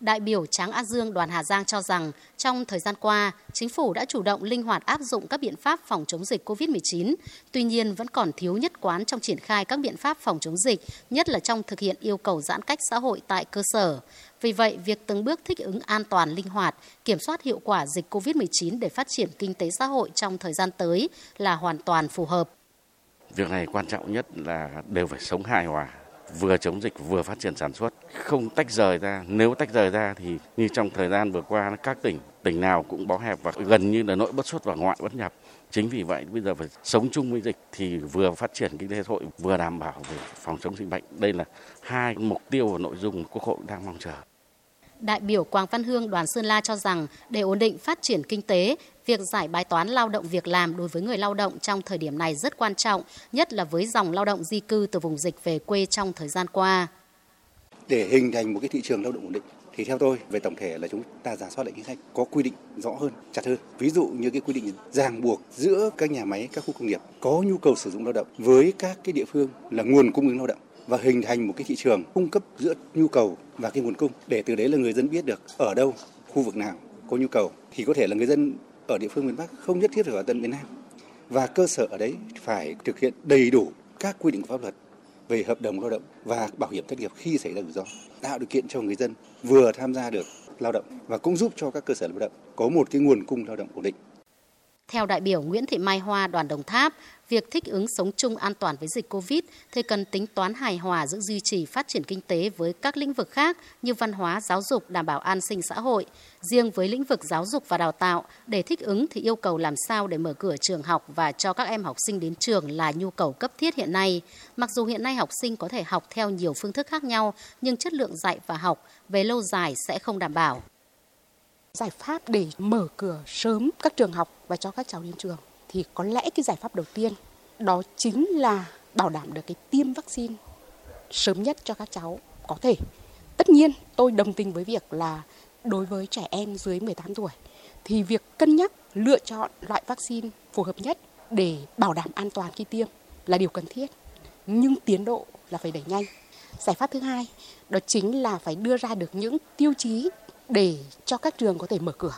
Đại biểu Tráng A Dương đoàn Hà Giang cho rằng trong thời gian qua, chính phủ đã chủ động linh hoạt áp dụng các biện pháp phòng chống dịch COVID-19. Tuy nhiên vẫn còn thiếu nhất quán trong triển khai các biện pháp phòng chống dịch, nhất là trong thực hiện yêu cầu giãn cách xã hội tại cơ sở. Vì vậy, việc từng bước thích ứng an toàn linh hoạt, kiểm soát hiệu quả dịch COVID-19 để phát triển kinh tế xã hội trong thời gian tới là hoàn toàn phù hợp. Việc này quan trọng nhất là đều phải sống hài hòa vừa chống dịch vừa phát triển sản xuất, không tách rời ra. Nếu tách rời ra thì như trong thời gian vừa qua, các tỉnh tỉnh nào cũng bó hẹp và gần như là nội bất xuất và ngoại bất nhập. Chính vì vậy, bây giờ phải sống chung với dịch thì vừa phát triển kinh tế xã hội, vừa đảm bảo về phòng chống dịch bệnh. Đây là hai mục tiêu và nội dung quốc hội đang mong chờ. Đại biểu Quang Văn Hương đoàn Sơn La cho rằng để ổn định phát triển kinh tế, việc giải bài toán lao động việc làm đối với người lao động trong thời điểm này rất quan trọng, nhất là với dòng lao động di cư từ vùng dịch về quê trong thời gian qua. Để hình thành một cái thị trường lao động ổn định thì theo tôi về tổng thể là chúng ta giả soát lại chính sách có quy định rõ hơn, chặt hơn. Ví dụ như cái quy định ràng buộc giữa các nhà máy, các khu công nghiệp có nhu cầu sử dụng lao động với các cái địa phương là nguồn cung ứng lao động và hình thành một cái thị trường cung cấp giữa nhu cầu và cái nguồn cung. Để từ đấy là người dân biết được ở đâu, khu vực nào có nhu cầu, thì có thể là người dân ở địa phương miền Bắc không nhất thiết phải ở tận miền Nam. Và cơ sở ở đấy phải thực hiện đầy đủ các quy định của pháp luật về hợp đồng lao động và bảo hiểm thất nghiệp khi xảy ra rủi ro, tạo điều kiện cho người dân vừa tham gia được lao động và cũng giúp cho các cơ sở lao động có một cái nguồn cung lao động ổn định theo đại biểu Nguyễn Thị Mai Hoa đoàn Đồng Tháp, việc thích ứng sống chung an toàn với dịch Covid thì cần tính toán hài hòa giữa duy trì phát triển kinh tế với các lĩnh vực khác như văn hóa, giáo dục, đảm bảo an sinh xã hội. Riêng với lĩnh vực giáo dục và đào tạo, để thích ứng thì yêu cầu làm sao để mở cửa trường học và cho các em học sinh đến trường là nhu cầu cấp thiết hiện nay. Mặc dù hiện nay học sinh có thể học theo nhiều phương thức khác nhau, nhưng chất lượng dạy và học về lâu dài sẽ không đảm bảo giải pháp để mở cửa sớm các trường học và cho các cháu đến trường thì có lẽ cái giải pháp đầu tiên đó chính là bảo đảm được cái tiêm vaccine sớm nhất cho các cháu có thể. Tất nhiên, tôi đồng tình với việc là đối với trẻ em dưới 18 tuổi thì việc cân nhắc lựa chọn loại vaccine phù hợp nhất để bảo đảm an toàn khi tiêm là điều cần thiết. Nhưng tiến độ là phải đẩy nhanh. Giải pháp thứ hai đó chính là phải đưa ra được những tiêu chí để cho các trường có thể mở cửa.